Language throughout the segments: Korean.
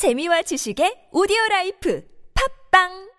재미와 지식의 오디오 라이프. 팝빵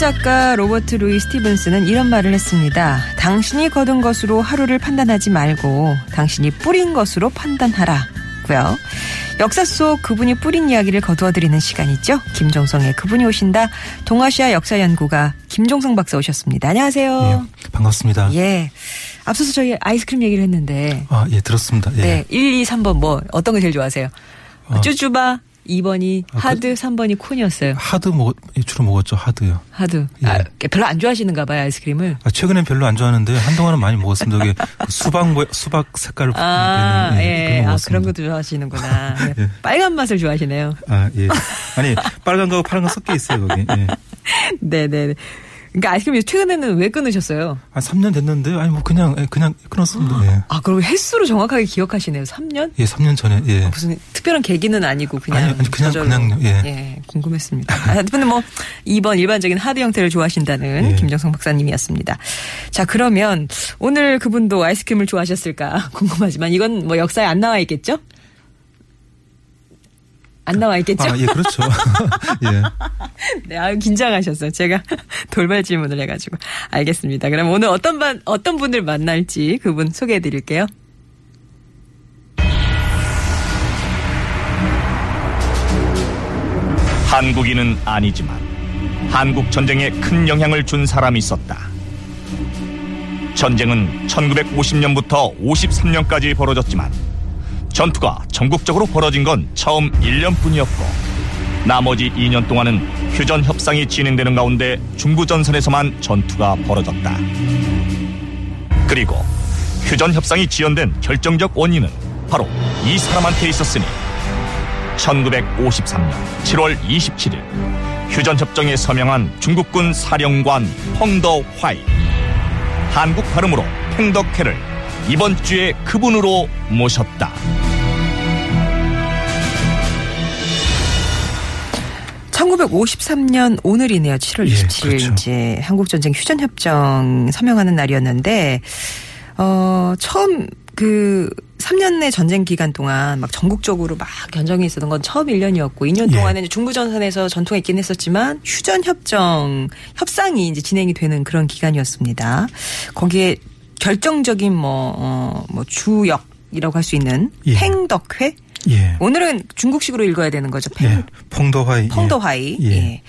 작가 로버트 루이 스티븐스는 이런 말을 했습니다. 당신이 거둔 것으로 하루를 판단하지 말고 당신이 뿌린 것으로 판단하라고요. 역사 속 그분이 뿌린 이야기를 거두어드리는 시간이죠. 김종성의 그분이 오신다. 동아시아 역사연구가 김종성 박사 오셨습니다. 안녕하세요. 예, 반갑습니다. 예. 앞서서 저희 아이스크림 얘기를 했는데 아, 예, 들었습니다. 예. 네. 1, 2, 3번 뭐 어떤 거 제일 좋아하세요? 어. 쭈쭈바 2번이 아, 그- 하드, 3번이 콘이었어요. 하드 먹, 예, 주로 먹었죠, 하드요. 하드. 예. 아, 별로 안 좋아하시는가 봐요, 아이스크림을. 아, 최근엔 별로 안 좋아하는데 한동안은 많이 먹었습니다. 저기 그 수박 모 수박 색깔을 아, 예, 예. 그런 거 아. 그런 것도 좋아하시는구나. 네. 예. 빨간 맛을 좋아하시네요. 아, 예. 아니, 빨간 거하고 파란 거 섞여 있어요, 거기. 예. 네네. 그러니까 아이스크림 최근에는 왜 끊으셨어요? 한 3년 됐는데, 아니, 뭐, 그냥, 예, 그냥 끊었습니다. 예. 아, 그럼 횟수로 정확하게 기억하시네요. 3년? 예, 3년 전에, 예. 무슨 특별한 계기는 아니고 그냥. 아니, 아니, 그냥, 저절로. 그냥요, 예. 궁금했습니다. 아, 근데 뭐 2번 일반적인 하드 형태를 좋아하신다는 예. 김정성 박사님이었습니다. 자, 그러면 오늘 그분도 아이스크림을 좋아하셨을까 궁금하지만 이건 뭐 역사에 안 나와 있겠죠? 안 나와 있겠죠? 아, 예, 그렇죠. 예. 네, 아유, 긴장하셨어요. 제가 돌발 질문을 해가지고. 알겠습니다. 그럼 오늘 어떤 반, 어떤 분을 만날지 그분 소개해 드릴게요. 한국인은 아니지만 한국 전쟁에 큰 영향을 준 사람이 있었다. 전쟁은 1950년부터 53년까지 벌어졌지만 전투가 전국적으로 벌어진 건 처음 1년뿐이었고 나머지 2년 동안은 휴전 협상이 진행되는 가운데 중부 전선에서만 전투가 벌어졌다. 그리고 휴전 협상이 지연된 결정적 원인은 바로 이 사람한테 있었으니 1953년 7월 27일 휴전 협정에 서명한 중국군 사령관 펑더 화이 한국 발음으로 팽덕회를 이번 주에 그분으로 모셨다. 1953년 오늘이네요. 7월 예, 27일 그렇죠. 이제 한국전쟁 휴전협정 서명하는 날이었는데 어 처음 그 3년의 전쟁 기간 동안 막 전국적으로 막 견정이 있었던 건 처음 1년이었고 2년 예. 동안에 중부전선에서 전투가 있긴 했었지만 휴전협정 협상이 이제 진행이 되는 그런 기간이었습니다. 거기에 결정적인 뭐, 어, 뭐 주역 이라고 할 수 있는 예. 팽덕회 예. 오늘은 중국식으로 읽어야 되는 거죠. 팽, 예. 펑더화이. 펑더화이. 예. 예.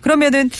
그러면은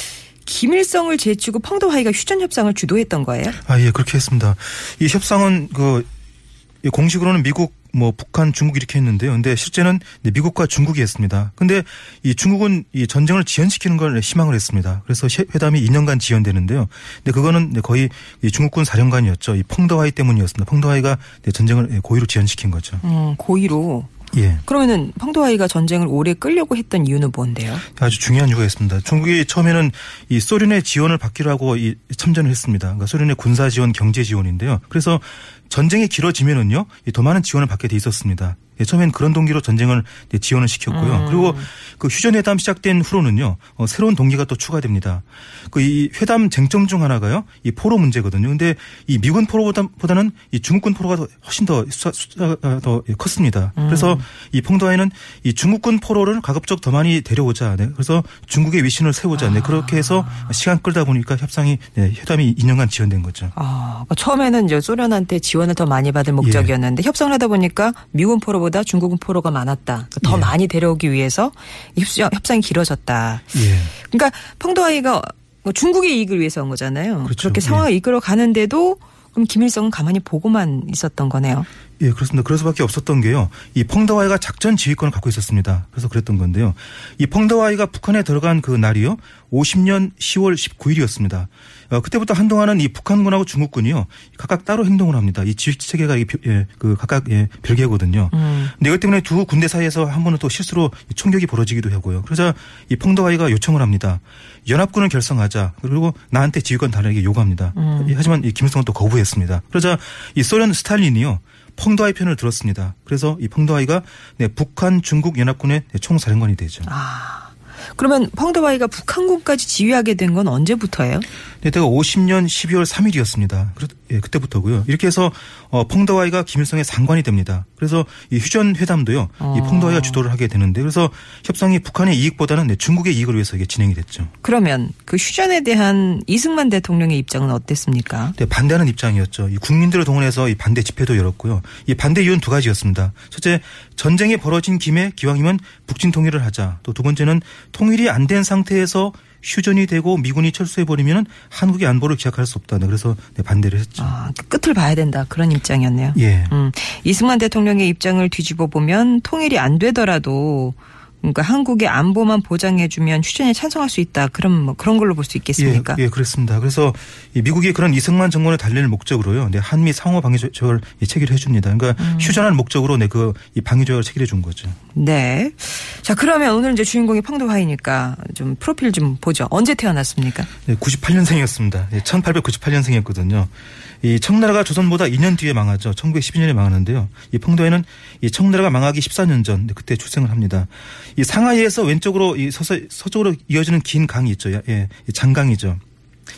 김일성을 제치고 펑더화이가 휴전 협상을 주도했던 거예요? 아, 예, 그렇게 했습니다. 이 협상은 그이 공식으로는 미국 뭐 북한 중국 이렇게 했는데요. 근데 실제는 미국과 중국이 했습니다. 근데 이 중국은 이 전쟁을 지연시키는 걸 희망을 했습니다. 그래서 시- 회담이 2년간 지연되는데요. 근데 그거는 거의 이 중국군 사령관이었죠. 이 펑더화이 때문이었습니다. 펑더화이가 전쟁을 고의로 지연시킨 거죠. 음, 고의로. 예. 그러면은 펑더화이가 전쟁을 오래 끌려고 했던 이유는 뭔데요? 아주 중요한 이유가 있습니다. 중국이 처음에는 이 소련의 지원을 받기로 하고 이 참전을 했습니다. 그러니까 소련의 군사 지원, 경제 지원인데요. 그래서 전쟁이 길어지면은요, 이더 많은 지원을 받게 돼 있었습니다. 예, 처음엔 그런 동기로 전쟁을 지원을 시켰고요. 그리고 그 휴전 회담 시작된 후로는요, 어, 새로운 동기가 또 추가됩니다. 그 이 회담 쟁점 중 하나가요, 이 포로 문제거든요. 근데 이 미군 포로보다는 이 중국군 포로가 더 훨씬 더 숫자, 숫자가 더 컸습니다. 그래서 이 펑더와이는 이 중국군 포로를 가급적 더 많이 데려오자. 네. 그래서 중국의 위신을 세우자. 네. 그렇게 해서 시간 끌다 보니까 협상이 네, 회담이 2년간 지연된 거죠. 아, 그러니까 처음에는 이제 소련한테 지원을 더 많이 받을 목적이었는데 협상을 하다 보니까 미군 포로보다 한국보다 중국은 포로가 많았다. 더 예. 많이 데려오기 위해서 협상, 협상이 길어졌다. 예. 그러니까 펑도하이가 뭐 중국의 이익을 위해서 한 거잖아요. 그렇죠. 렇게 예. 상황을 이끌어 가는데도 그럼 김일성은 가만히 보고만 있었던 거네요. 예, 그렇습니다. 그럴 수밖에 없었던 게요. 이 펑더와이가 작전 지휘권을 갖고 있었습니다. 그래서 그랬던 건데요. 이 펑더와이가 북한에 들어간 그 날이요. 50년 10월 19일이었습니다. 어, 그때부터 한동안은 이 북한군하고 중국군이요. 각각 따로 행동을 합니다. 이 지휘 체계가 이 별- 예, 그 각각 예, 별개거든요. 근데 이것 때문에 두 군대 사이에서 한 번은 또 실수로 이 총격이 벌어지기도 하고요. 그러자 이 펑더와이가 요청을 합니다. 연합군을 결성하자. 그리고 나한테 지휘권 달라게 요구합니다. 예, 하지만 이 김일성은 또 거부했습니다. 그러자 이 소련 스탈린이요. 펑도아이 편을 들었습니다. 그래서 이 펑도아이가 네, 북한 중국 연합군의 네, 총사령관이 되죠. 아. 그러면 펑도하이가 북한군까지 지휘하게 된 건 언제부터예요? 네, 때가 50년 12월 3일이었습니다. 그, 예, 그때부터고요. 이렇게 해서 어, 펑더와이가 김일성의 상관이 됩니다. 그래서 이 휴전 회담도요. 이 펑더와이가 주도를 하게 되는데 그래서 협상이 북한의 이익보다는 네, 중국의 이익을 위해서 이게 진행이 됐죠. 그러면 그 휴전에 대한 이승만 대통령의 입장은 어땠습니까? 네, 반대하는 입장이었죠. 이 국민들을 동원해서 이 반대 집회도 열었고요. 이 반대 이유는 두 가지였습니다. 첫째, 전쟁이 벌어진 김에 기왕이면 북진 통일을 하자. 또 두 번째는 통일이 안 된 상태에서 휴전이 되고 미군이 철수해버리면 한국의 안보를 기약할 수 없다. 네, 그래서 네, 반대를 했죠. 아, 그 끝을 봐야 된다. 그런 입장이었네요. 예. 음, 이승만 대통령의 입장을 뒤집어 보면 통일이 안 되더라도 그러니까 한국의 안보만 보장해주면 휴전에 찬성할 수 있다. 그런 뭐 그런 걸로 볼 수 있겠습니까? 예, 예, 그렇습니다. 그래서 이 미국이 그런 이승만 정권을 달랠 목적으로요. 네, 한미 상호 방위 조약을 예, 체결해 줍니다. 그러니까 음. 휴전할 목적으로 네, 그이 방위 조약을 체결해 준 거죠. 네. 자 그러면 오늘 이제 주인공이 펑도하이니까 좀 프로필 좀 보죠. 언제 태어났습니까? 네, 98년생이었습니다. 네, 1898년생이었거든요. 이 청나라가 조선보다 2년 뒤에 망하죠. 1912년에 망하는데요. 이 펑도에는 이 청나라가 망하기 14년 전 네, 그때 출생을 합니다. 이 상하이에서 왼쪽으로 이 서서 서쪽으로 이어지는 긴 강이 있죠. 예, 이 장강이죠.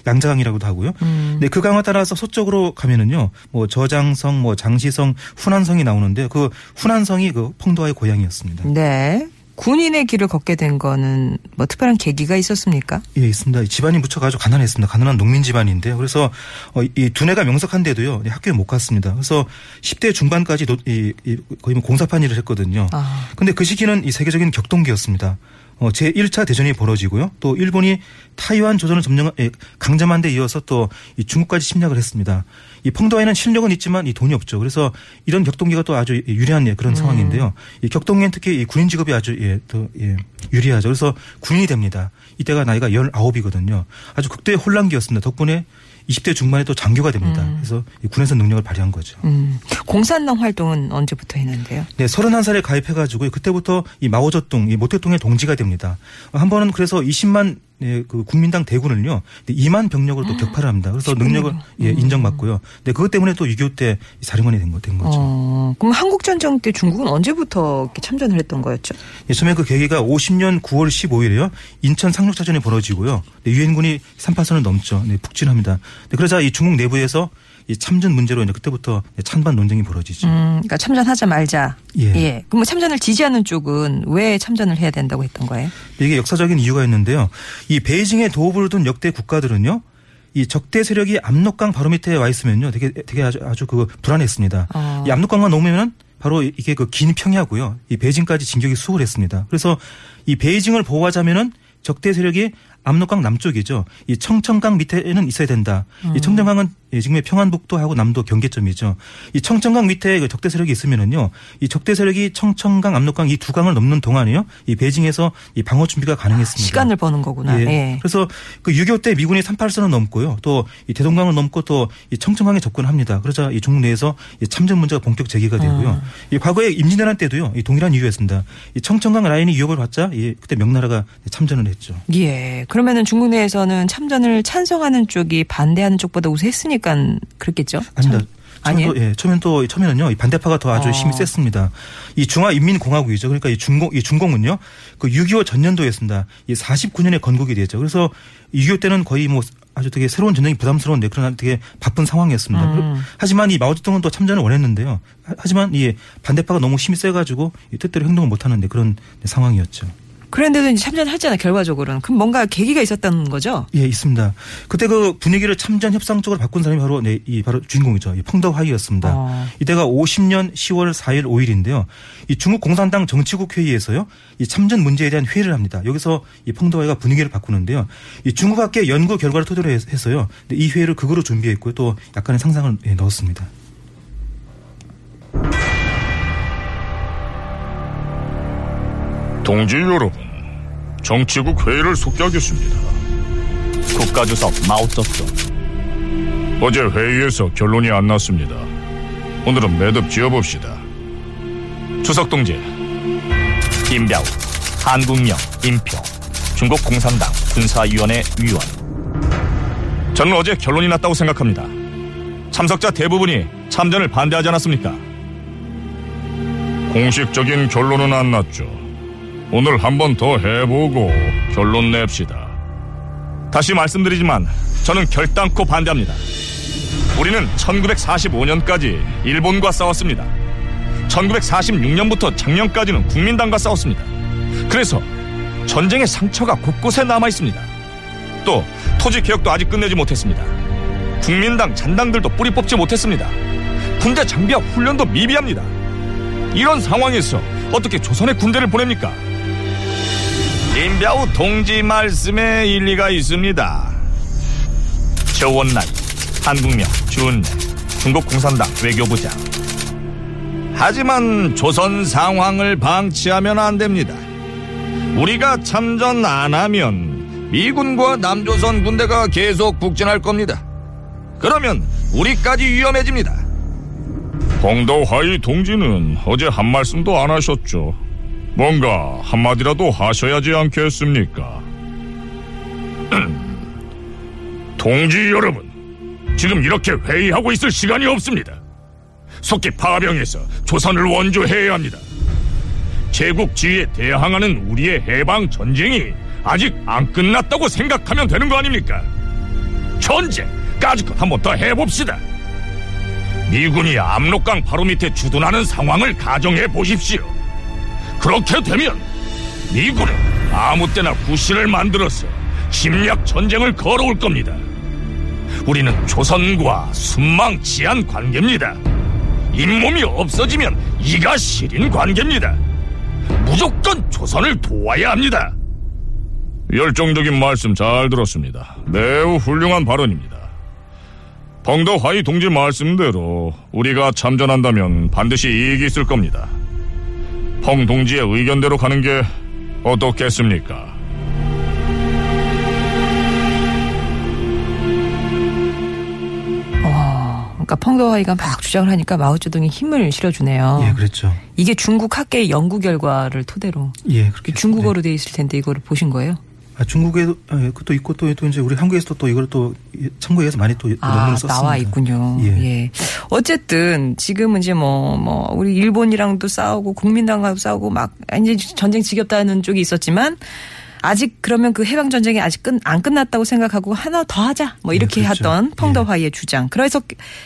양자강이라고도 하고요. 네, 그 강을 따라서 서쪽으로 가면은요, 뭐 저장성, 뭐 장시성, 훈안성이 나오는데 그 훈안성이 그 펑도와의 고향이었습니다. 네. 군인의 길을 걷게 된 거는 뭐 특별한 계기가 있었습니까? 예, 있습니다. 이 집안이 무척 아주 가난했습니다. 가난한 농민 집안인데요. 그래서 어, 이 두뇌가 명석한데도요, 네, 학교에 못 갔습니다. 그래서 10대 중반까지 거의 뭐 공사판 일을 했거든요. 아. 근데 그 시기는 이 세계적인 격동기였습니다. 어, 제1차 대전이 벌어지고요. 또 일본이 타이완 조선을 점령, 예, 강점한 데 이어서 또이 중국까지 침략을 했습니다. 이 펑도에는 실력은 있지만 이 돈이 없죠. 그래서 이런 격동기가 또 아주 유리한 예, 그런 상황인데요. 이 격동기는 특히 이 군인 직업이 아주 예, 더 예, 유리하죠. 그래서 군인이 됩니다. 이때가 나이가 19이거든요. 아주 극도의 혼란기였습니다. 덕분에 20대 중반에 또 장교가 됩니다. 그래서 이 군에서 능력을 발휘한 거죠. 음. 공산당 활동은 언제부터 했는데요? 네, 31살에 가입해가지고 그때부터 이 마오쩌둥, 이 모택동의 동지가 됩니다. 한 번은 그래서 20만 예, 그 국민당 대군을요, 2만 병력으로 또 격파를 합니다. 그래서 능력을 예, 인정받고요. 네, 그것 때문에 또 6.25 때 사령관이 된, 거, 된 거죠. 어, 그럼 한국 전쟁 때 중국은 언제부터 참전을 했던 거였죠? 예, 처음에 그 계기가 50년 9월 15일에요. 인천 상륙 사전이 벌어지고요. 네, 유엔군이 3파선을 넘죠. 네, 북진합니다. 네, 그러자 이 중국 내부에서 이 참전 문제로 이제 그때부터 네, 찬반 논쟁이 벌어지죠. 음, 그러니까 참전하자 말자. 예. 그럼 뭐 참전을 지지하는 쪽은 왜 참전을 해야 된다고 했던 거예요? 이게 역사적인 이유가 있는데요. 이 베이징에 도읍을 둔 역대 국가들은요. 이 적대 세력이 압록강 바로 밑에 와 있으면요. 되게 되게 아주 아주 그 불안했습니다. 어. 이 압록강만 넘으면 바로 이게 그 긴 평야고요. 이 베이징까지 진격이 수월했습니다. 그래서 이 베이징을 보호하자면은 적대 세력이 압록강 남쪽이죠. 이 청천강 밑에는 있어야 된다. 이 청천강은 예, 지금의 평안북도하고 남도 경계점이죠. 이 청천강 밑에 그 적대 세력이 있으면은요. 이 적대 세력이 청천강, 압록강 이 두 강을 넘는 동안에요. 이 베이징에서 이 방어 준비가 가능했습니다. 시간을 버는 거구나. 예. 예. 그래서 그 6.25 때 미군이 38선을 넘고요. 또 이 대동강을 넘고 또 이 청천강에 접근합니다. 그러자 이 중국 내에서 이 참전 문제가 본격 제기가 되고요. 이 과거에 임진왜란 때도요. 이 동일한 이유였습니다. 이 청천강 라인이 위협을 받자 이 그때 명나라가 참전을 했죠. 예. 그러면은 중국 내에서는 참전을 찬성하는 쪽이 반대하는 쪽보다 우세했으니까 그렇겠죠? 처음엔 또, 예, 처음엔 또 처음에는요, 이 반대파가 더 아주 어. 힘이 셌습니다. 이 중화인민공화국이죠. 그러니까 이 중공, 이 중공은요, 그 6.25 전년도였습니다. 이 49년에 건국이 되죠. 그래서 6.25 때는 거의 뭐 아주 되게 새로운 전쟁이 부담스러운데 그러나 되게 바쁜 상황이었습니다. 음. 하지만 이 마오쩌둥은 또 참전을 원했는데요. 하- 하지만 이 반대파가 너무 힘이 세가지고 이 뜻대로 행동을 못하는데 그런 상황이었죠. 그런데도 이제 참전했잖아요, 결과적으로는. 그럼 뭔가 계기가 있었다는 거죠? 예, 있습니다. 그때 그 분위기를 참전 협상 쪽으로 바꾼 사람이 바로 네, 이 바로 주인공이죠. 이 펑더 화이였습니다. 어. 이때가 50년 10월 4일 5일인데요. 이 중국 공산당 정치국 회의에서요. 이 참전 문제에 대한 회의를 합니다. 여기서 이 펑더 화이가 분위기를 바꾸는데요. 이 중국학계 연구 결과를 토대로 해서- 해서요. 이 회의를 극으로 준비했고요. 또 약간의 상상을 예, 넣었습니다. 동지 여러분, 정치국 회의를 속개하겠습니다. 국가주석 마오쩌둥. 어제 회의에서 결론이 안 났습니다. 오늘은 매듭 지어봅시다. 주석 동지, 김병, 한국명, 임표, 중국 공산당 군사위원회 위원. 저는 어제 결론이 났다고 생각합니다. 참석자 대부분이 참전을 반대하지 않았습니까? 공식적인 결론은 안 났죠. 오늘 한 번 더 해보고 결론 냅시다. 다시 말씀드리지만 저는 결단코 반대합니다. 우리는 1945년까지 일본과 싸웠습니다. 1946년부터 작년까지는 국민당과 싸웠습니다. 그래서 전쟁의 상처가 곳곳에 남아 있습니다. 또 토지 개혁도 아직 끝내지 못했습니다. 국민당 잔당들도 뿌리 뽑지 못했습니다. 군대 장비와 훈련도 미비합니다. 이런 상황에서 어떻게 조선의 군대를 보냅니까? 임배우 동지 말씀에 일리가 있습니다. 조원날, 한국명, 주은래, 중국 공산당 외교부장. 하지만 조선 상황을 방치하면 안 됩니다. 우리가 참전 안 하면 미군과 남조선 군대가 계속 북진할 겁니다. 그러면 우리까지 위험해집니다. 홍도화이 동지는 어제 한 말씀도 안 하셨죠. 뭔가 한마디라도 하셔야지 않겠습니까? 동지 여러분, 지금 이렇게 회의하고 있을 시간이 없습니다. 속기 파병해서 조선을 원조해야 합니다. 제국 지위에 대항하는 우리의 해방 전쟁이 아직 안 끝났다고 생각하면 되는 거 아닙니까? 전쟁 까짓것 한번 더 해봅시다. 미군이 압록강 바로 밑에 주둔하는 상황을 가정해 보십시오. 그렇게 되면 미군은 아무 때나 구실을 만들어서 침략 전쟁을 걸어올 겁니다. 우리는 조선과 순망치한 관계입니다. 잇몸이 없어지면 이가 시린 관계입니다. 무조건 조선을 도와야 합니다. 열정적인 말씀 잘 들었습니다. 매우 훌륭한 발언입니다. 벙더 화이 동지 말씀대로 우리가 참전한다면 반드시 이익이 있을 겁니다. 펑 동지의 의견대로 가는 게 어떻겠습니까? 그러니까 펑더화이가 막 주장을 하니까 마오쩌둥이 힘을 실어주네요. 예, 그랬죠. 이게 중국 학계 연구 결과를 토대로 예, 그렇게 중국어로 돼 있을 텐데 이거를 보신 거예요? 아, 중국에도 아, 예, 그것도 있고 또, 또 이제 우리 한국에서도 또 이걸 또 참고해서 많이 또 아, 논문을 썼습니다. 나와 있군요. 예. 예. 어쨌든 지금은 이제 뭐, 뭐, 우리 일본이랑도 싸우고 국민당과도 싸우고 막 이제 전쟁 지겹다는 쪽이 있었지만 아직 그러면 그 해방 전쟁이 아직 끝, 안 끝났다고 생각하고 하나 더 하자 뭐 이렇게 예, 그렇죠. 했던 펑더화이의 주장. 그래서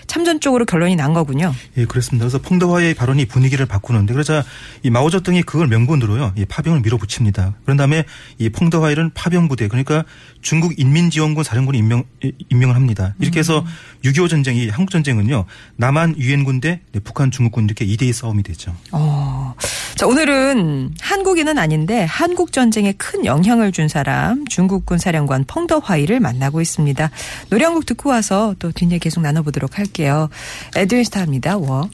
참전 쪽으로 결론이 난 거군요. 예, 그렇습니다. 그래서 펑더화의 발언이 분위기를 바꾸는데 그러자 이 마오쩌둥이 그걸 명분으로요. 이 파병을 밀어붙입니다. 그런 다음에 이 펑더화이는 파병 부대 그러니까 중국 인민지원군 사령군이 임명 예, 임명을 합니다. 이렇게 해서 6.25 전쟁이 한국 전쟁은요. 남한 유엔군 대 네, 북한 중국군 이렇게 2대2 싸움이 됐죠. 어. 자, 오늘은 한국인은 아닌데 한국 전쟁에 큰 영향 을 준 사람 중국군 사령관 펑더화이를 만나고 있습니다. 노래 한 곡 듣고 와서 또 뒷얘기 계속 나눠보도록 할게요. 에드윈 스타입니다. 워.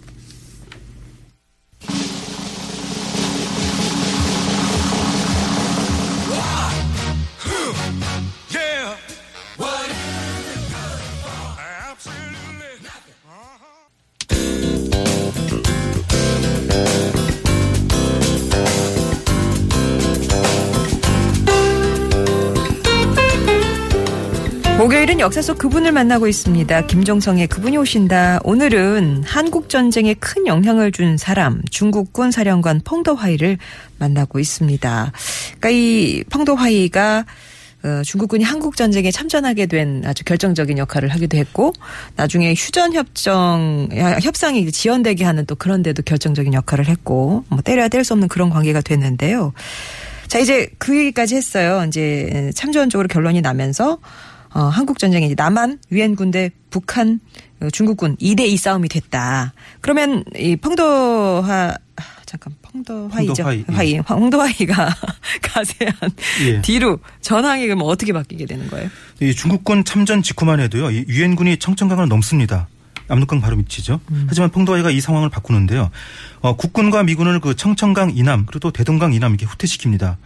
목요일은 역사 속 그분을 만나고 있습니다. 김종성의 그분이 오신다. 오늘은 한국 전쟁에 큰 영향을 준 사람 중국군 사령관 펑더화이를 만나고 있습니다. 그러니까 이 펑더화이가 어, 중국군이 한국 전쟁에 참전하게 된 아주 결정적인 역할을 하기도 했고 나중에 휴전 협정 협상이 지연되게 하는 또 그런 데도 결정적인 역할을 했고 뭐 때려야 뗄 수 없는 그런 관계가 됐는데요. 자, 이제 그 얘기까지 했어요. 이제 참전적으로 결론이 나면서 어, 한국 전쟁이 이제 남한 유엔 군대 북한 어, 중국군 2대 2 싸움이 됐다. 그러면 이 펑더하 아, 잠깐 펑더화이죠. 펑더화이, 예. 화이. 펑더화이가 가세한 예. 뒤로 전황이 그럼 어떻게 바뀌게 되는 거예요? 이 중국군 참전 직후만 해도요. 이 유엔군이 청천강을 넘습니다. 압록강 바로 밑이죠. 하지만 펑도아이가 이 상황을 바꾸는데요. 어, 국군과 미군을 그 청천강 이남 그리고 또 대동강 이남 이렇게 후퇴시킵니다.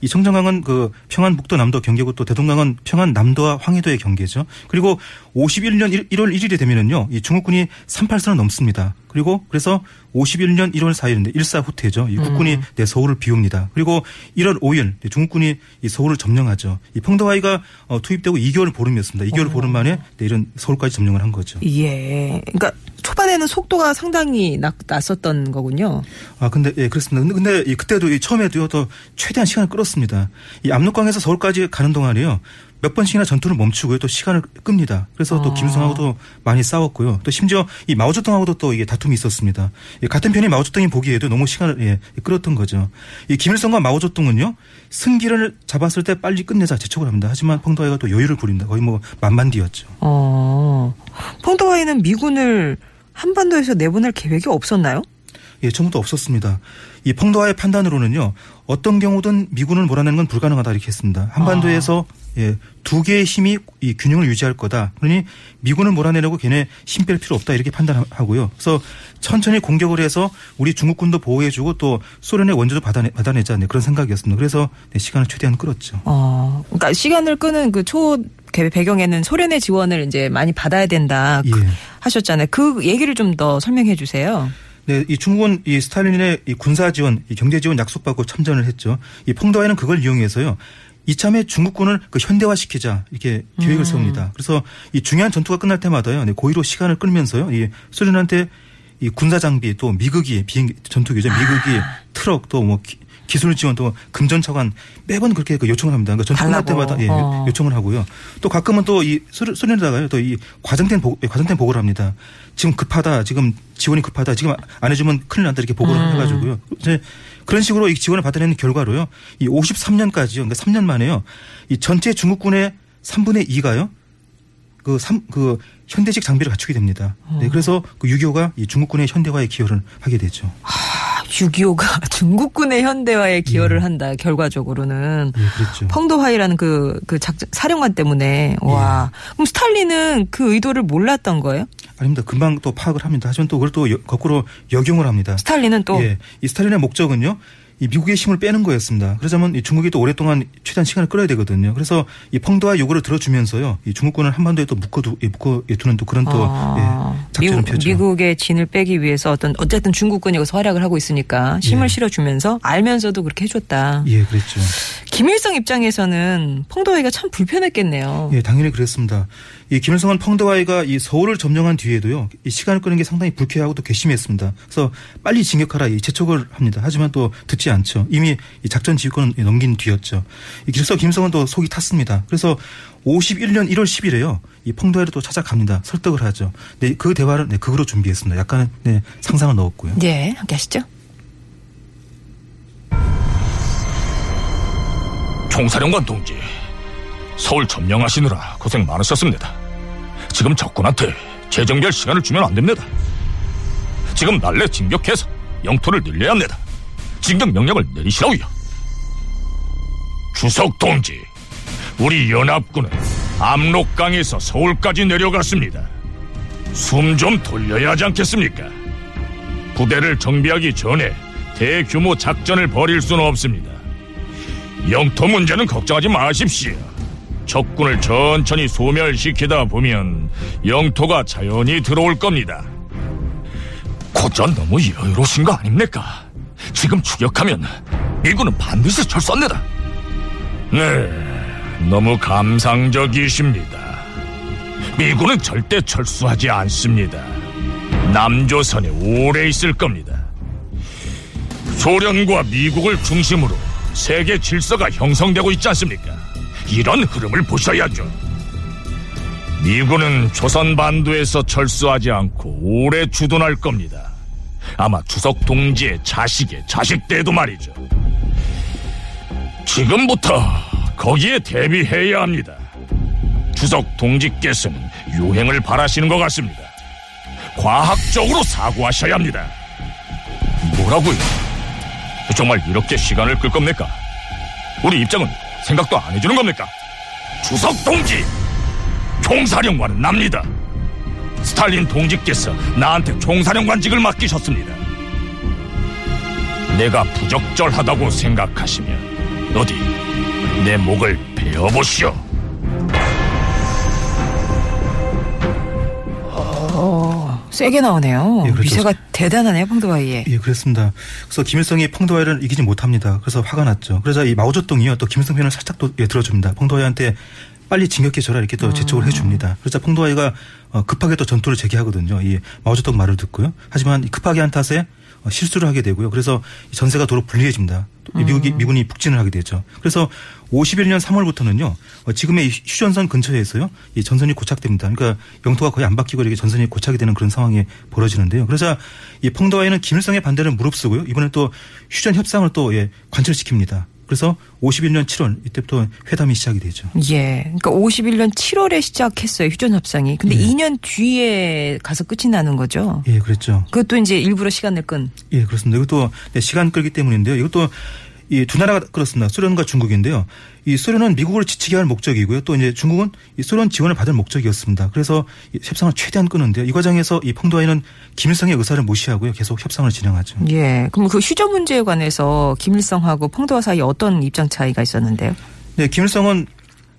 이 청천강은 그 평안 북도 남도 경계고 또 대동강은 평안 남도와 황해도의 경계죠. 그리고 51년 1 월 1일이 되면은요. 이 중국군이 38선을 넘습니다. 그리고 그래서 51년 1월 4일인데 일사 후퇴죠. 이 국군이 내 서울을 비웁니다. 그리고 1월 5일 중국군이 이 서울을 점령하죠. 이 펑도아이가 어, 투입되고 2개월 보름이었습니다. 2개월 보름 만에 내일은 서울까지 점령을 한 거죠. 예. 그러니까 초반에는 속도가 상당히 낮, 났었던 거군요. 아 근데 예 그렇습니다. 근데, 근데 이 그때도 이 처음에도요 더 최대한 시간을 끌었습니다. 이 압록강에서 서울까지 가는 동안에요 몇 번씩이나 전투를 멈추고요 또 시간을 끕니다. 그래서 또 아. 김일성하고도 많이 싸웠고요. 또 심지어 이 마오쩌둥하고도 또 이게 다툼이 있었습니다. 이 같은 편이 마오쩌둥이 보기에도 너무 시간을 예, 끌었던 거죠. 이 김일성과 마오쩌둥은요 승기를 잡았을 때 빨리 끝내자 재촉을 합니다. 하지만 펑도아이가 또 여유를 부립니다. 거의 뭐 만만디였죠. 어. 펑도와이는 미군을 한반도에서 내보낼 계획이 없었나요? 예, 처음부터 없었습니다. 이 펑도아의 판단으로는요, 어떤 경우든 미군을 몰아내는 건 불가능하다 이렇게 했습니다. 한반도에서 예, 두 개의 힘이 이 균형을 유지할 거다. 그러니 미군을 몰아내려고 걔네 힘 뺄 필요 없다 이렇게 판단하고요. 그래서 천천히 공격을 해서 우리 중국군도 보호해주고 또 소련의 원조도 받아내, 받아내자 네, 그런 생각이었습니다. 그래서 네, 시간을 최대한 끌었죠. 어. 그러니까 시간을 끄는 그 초 배경에는 소련의 지원을 이제 많이 받아야 된다 예. 하셨잖아요. 그 얘기를 좀 더 설명해 주세요. 네, 이 중국은 이 스탈린의 이 군사 지원, 이 경제 지원 약속받고 참전을 했죠. 이 펑도아이는 그걸 이용해서요. 이참에 중국군을 그 현대화시키자 이렇게 계획을 세웁니다. 그래서 이 중요한 전투가 끝날 때마다요, 네, 고의로 시간을 끌면서요, 이 소련한테 이 군사 장비 또 미국이 비행 전투기죠, 미국이 트럭 또뭐 기술 지원 또 금전차관 매번 그렇게 그 요청을 합니다. 그러니까 달라고. 때마다 예, 어. 요청을 하고요. 또 가끔은 또 이 소련에다가요, 또 이 과정된 보, 과정된 보고를 합니다. 지금 급하다, 지금 지원이 급하다, 지금 안 해주면 큰일 난다 이렇게 보고를 음. 해가지고요. 이제 그런 식으로 이 지원을 받아내는 결과로요, 이 53년까지요, 그러니까 3년 만에요, 이 전체 중국군의 3분의 2가요, 그, 삼, 그, 현대식 장비를 갖추게 됩니다. 어. 네, 그래서 그 6.25가 이 중국군의 현대화에 기여를 하게 되죠. 6.25가 중국군의 현대화에 기여를 한다, 결과적으로는. 예, 그랬죠. 펑도하이라는 그, 그 작전, 사령관 때문에. 와. 그럼 스탈린은 그 의도를 몰랐던 거예요? 아닙니다. 금방 또 파악을 합니다. 하지만 또 그걸 또 여- 거꾸로 역용을 합니다. 스탈린은 또. 예. 이 스탈린의 목적은요. 이 미국의 힘을 빼는 거였습니다. 그러자면 이 중국이 또 오랫동안 최대한 시간을 끌어야 되거든요. 그래서 이 펑도와 요구를 들어주면서요. 이 중국군을 한반도에 또 묶어두, 예, 묶어두는 또 그런 또 아, 예, 작전을 미국, 펴죠. 미국의 진을 빼기 위해서 어떤 어쨌든 중국군이 여기서 활약을 하고 있으니까 힘을 예. 실어주면서 알면서도 그렇게 해줬다. 예, 그랬죠. 김일성 입장에서는 펑도하이가 참 불편했겠네요. 예, 당연히 그랬습니다. 이 김일성은 펑드와이가 이 서울을 점령한 뒤에도요, 이 시간을 끄는 게 상당히 불쾌하고 또 괘씸했습니다. 그래서 빨리 진격하라 이 재촉을 합니다. 하지만 또 듣지 않죠. 이미 이 작전 지휘권은 넘긴 뒤였죠. 이 그래서 김일성은 또 속이 탔습니다. 그래서 51년 1월 10일에요. 이 펑드와이를 또 찾아갑니다. 설득을 하죠. 네, 그 대화를 네, 극으로 준비했습니다. 약간 네, 상상을 넣었고요. 네, 함께 하시죠. 총사령관 동지, 서울 점령하시느라 고생 많으셨습니다. 지금 적군한테 재정비할 시간을 주면 안 됩니다. 지금 날래 진격해서 영토를 늘려야 합니다. 진격 명령을 내리시라고요. 주석 동지, 우리 연합군은 압록강에서 서울까지 내려갔습니다. 숨 좀 돌려야 하지 않겠습니까? 부대를 정비하기 전에 대규모 작전을 벌일 수는 없습니다. 영토 문제는 걱정하지 마십시오. 적군을 천천히 소멸시키다 보면 영토가 자연히 들어올 겁니다. 고전 너무 여유로우신 거 아닙니까? 지금 추격하면 미군은 반드시 철수합니다. 네, 너무 감상적이십니다. 미군은 절대 철수하지 않습니다. 남조선에 오래 있을 겁니다. 소련과 미국을 중심으로 세계 질서가 형성되고 있지 않습니까? 이런 흐름을 보셔야죠. 미군은 조선 반도에서 철수하지 않고 오래 주둔할 겁니다. 아마 주석 동지의 자식의 자식 때도 말이죠. 지금부터 거기에 대비해야 합니다. 주석 동지께서는 유행을 바라시는 것 같습니다. 과학적으로 사고하셔야 합니다. 뭐라고요? 정말 이렇게 시간을 끌 겁니까? 우리 입장은 생각도 안 해주는 겁니까? 주석 동지! 총사령관은 납니다. 스탈린 동지께서 나한테 총사령관직을 맡기셨습니다. 내가 부적절하다고 생각하시면 어디 내 목을 베어보시오. 세게 나오네요. 예, 그렇죠. 미세가 대단하네요, 펑드와이에. 예, 그렇습니다. 그래서 김일성이 펑도와이를 이기지 못합니다. 그래서 화가 났죠. 그래서 이 마오쩌둥이요 또 김일성 편을 살짝 또 예, 들어줍니다. 펑도와이한테 빨리 진격해줘라 이렇게 또 재촉을 해줍니다. 그래서 펑도와이가 어, 급하게 또 전투를 재개하거든요. 이 마오쩌둥 말을 듣고요. 하지만 이 급하게 한 탓에 어, 실수를 하게 되고요. 그래서 이 전세가 도로 불리해집니다. 또 미국이 미군이 북진을 하게 되죠. 그래서 51년 3월부터는요. 어, 지금의 이 휴전선 근처에서요. 이 전선이 고착됩니다. 그러니까 영토가 거의 안 바뀌고 이렇게 전선이 고착이 되는 그런 상황이 벌어지는데요. 그래서 이 펑도와이는 김일성의 반대를 무릅쓰고요. 이번에 또 휴전 협상을 또 예, 관철시킵니다. 그래서 51년 7월 이때부터 회담이 시작이 되죠. 예. 그러니까 51년 7월에 시작했어요, 휴전 협상이. 근데 네. 2년 뒤에 가서 끝이 나는 거죠. 예, 그랬죠. 그것도 이제 일부러 시간을 끈. 예, 그렇습니다. 이것도 네, 시간 끌기 때문인데요. 이것도 이 두 나라가 그렇습니다. 소련과 중국인데요. 이 소련은 미국을 지치게 할 목적이고요. 또 이제 중국은 이 소련 지원을 받을 목적이었습니다. 그래서 이 협상을 최대한 끄는데요. 이 과정에서 이 펑도아이는 김일성의 의사를 무시하고요. 계속 협상을 진행하죠. 예. 그럼 그 휴전 문제에 관해서 김일성하고 펑도와 사이에 어떤 입장 차이가 있었는데요? 네, 김일성은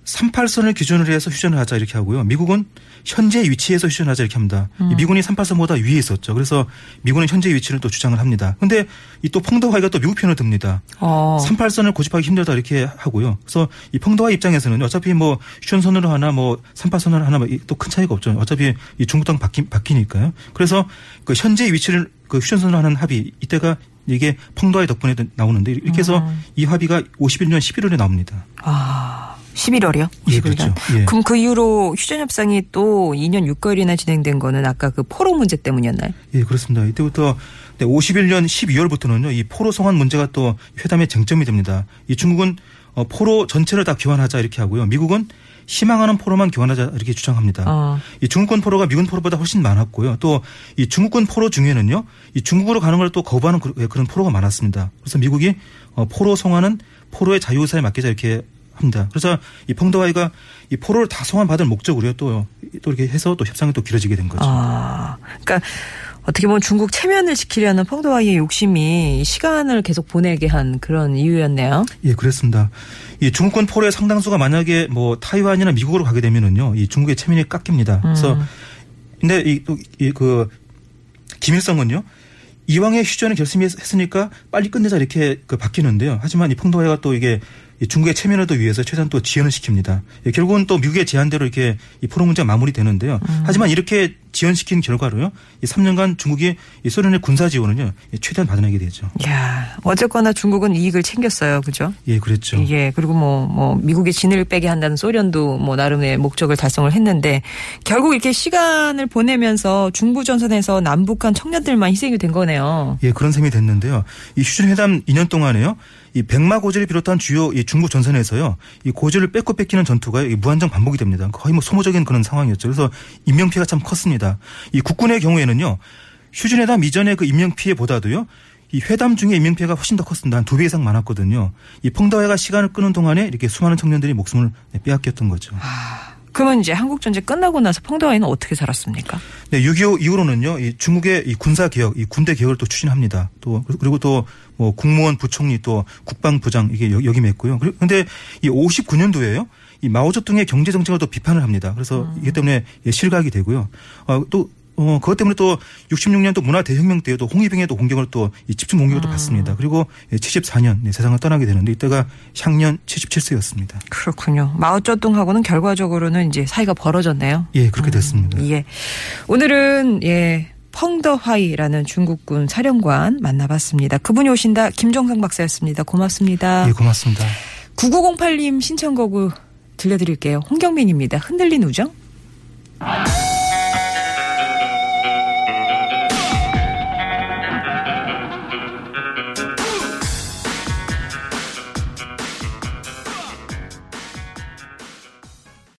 38선을 기준으로 해서 휴전을 하자 이렇게 하고요. 미국은 현재 위치에서 휴전을 하자 이렇게 합니다. 이 미군이 38선보다 위에 있었죠. 그래서 미군은 현재 위치를 또 주장을 합니다. 근데 이 또 펑도하이가 또 미국 편을 듭니다. 어. 38선을 고집하기 힘들다 이렇게 하고요. 그래서 이 펑도와 입장에서는 어차피 뭐 휴전선으로 하나 뭐 38선으로 하나 또 큰 차이가 없죠. 어차피 이 중국 땅 바뀌, 바뀌니까요. 그래서 그 현재 위치를 그 휴전선으로 하는 합의 이때가 이게 펑도아이 덕분에 나오는데 이렇게 해서 이 합의가 51년 11월에 나옵니다. 아, 11월이요? 예, 그렇죠. 예. 그럼 그 이후로 휴전 협상이 또 2년 6개월이나 진행된 거는 아까 그 포로 문제 때문이었나요? 예, 그렇습니다. 이때부터 네, 51년 12월부터는요, 이 포로 송환 문제가 또 회담의 쟁점이 됩니다. 이 중국은 어, 포로 전체를 다 교환하자 이렇게 하고요. 미국은 희망하는 포로만 교환하자 이렇게 주장합니다. 어. 이 중국군 포로가 미군 포로보다 훨씬 많았고요. 또 이 중국군 포로 중에는요, 이 중국으로 가는 걸 또 거부하는 그- 그런 포로가 많았습니다. 그래서 미국이 어, 포로 송환은 포로의 자유의사에 맡기자 이렇게 합니다. 그래서 이 펑도와이가 이 포로를 다 송환받을 목적으로요, 또, 또 이렇게 해서 또 협상이 또 길어지게 된 거죠. 아, 그러니까 어떻게 보면 중국 체면을 지키려는 펑도와이의 욕심이 시간을 계속 보내게 한 그런 이유였네요. 예, 그렇습니다. 이 중국군 포로의 상당수가 만약에 뭐 타이완이나 미국으로 가게 되면은요, 이 중국의 체면이 깎입니다. 그래서 근데 이또이그 김일성은요. 이왕에 휴전을 결심했으니까 빨리 끝내자 이렇게 그 바뀌는데요. 하지만 이 펑도와이가 또 이게 이 중국의 체면을 더 위해서 최대한 또 지연을 시킵니다. 예, 결국은 또 미국의 제안대로 이렇게 이 포로 문제가 마무리되는데요. 하지만 이렇게 지연시킨 결과로요. 이 3년간 중국이 이 소련의 군사 지원을요. 예, 최대한 받아내게 되죠. 야 어쨌거나 중국은 이익을 챙겼어요. 그죠? 예, 그랬죠. 예, 그리고 뭐, 뭐, 미국의 진을 빼게 한다는 소련도 뭐, 나름의 목적을 달성을 했는데, 결국 이렇게 시간을 보내면서 중부 전선에서 남북한 청년들만 희생이 된 거네요. 예, 그런 셈이 됐는데요. 이 휴전 회담 2년 동안에요. 이 백마 고지를 비롯한 주요 이 중국 전선에서요. 이 고지를 뺏고 뺏기는 전투가 이 무한정 반복이 됩니다. 거의 뭐 소모적인 그런 상황이었죠. 그래서 인명 피해가 참 컸습니다. 이 국군의 경우에는요. 휴전 회담 이전의 그 인명 피해보다도요. 이 회담 중에 인명 피해가 훨씬 더 컸습니다. 한 두 배 이상 많았거든요. 이 펑다회가 시간을 끄는 동안에 이렇게 수많은 청년들이 목숨을 빼앗겼던 거죠. 그러면 이제 한국 전쟁 끝나고 나서 펑더와이는 어떻게 살았습니까? 네, 6.25 이후로는요, 이 중국의 이 군사 개혁, 이 군대 개혁을 또 추진합니다. 또, 그리고 또 뭐 국무원 부총리 또 국방부장 이게 여- 역임했고요. 근데 이 59년도에요. 이 마오쩌둥의 경제 정책을 또 비판을 합니다. 그래서 이기 때문에 예, 실각이 되고요. 어, 또 어, 그것 때문에 또 66년 또 문화 대혁명 때에도 홍위병의 또 공격을 또 이 집중 공격을 또 받습니다. 그리고 74년 네, 세상을 떠나게 되는데 이때가 향년 77세였습니다. 그렇군요. 마오쩌둥하고는 결과적으로는 이제 사이가 벌어졌네요. 예, 그렇게 됐습니다. 예. 오늘은 예. 펑더화이라는 중국군 사령관 만나봤습니다. 그분이 오신다 김정성 박사였습니다. 고맙습니다. 예, 고맙습니다. 9908님 신청곡을 들려드릴게요. 홍경민입니다. 흔들린 우정.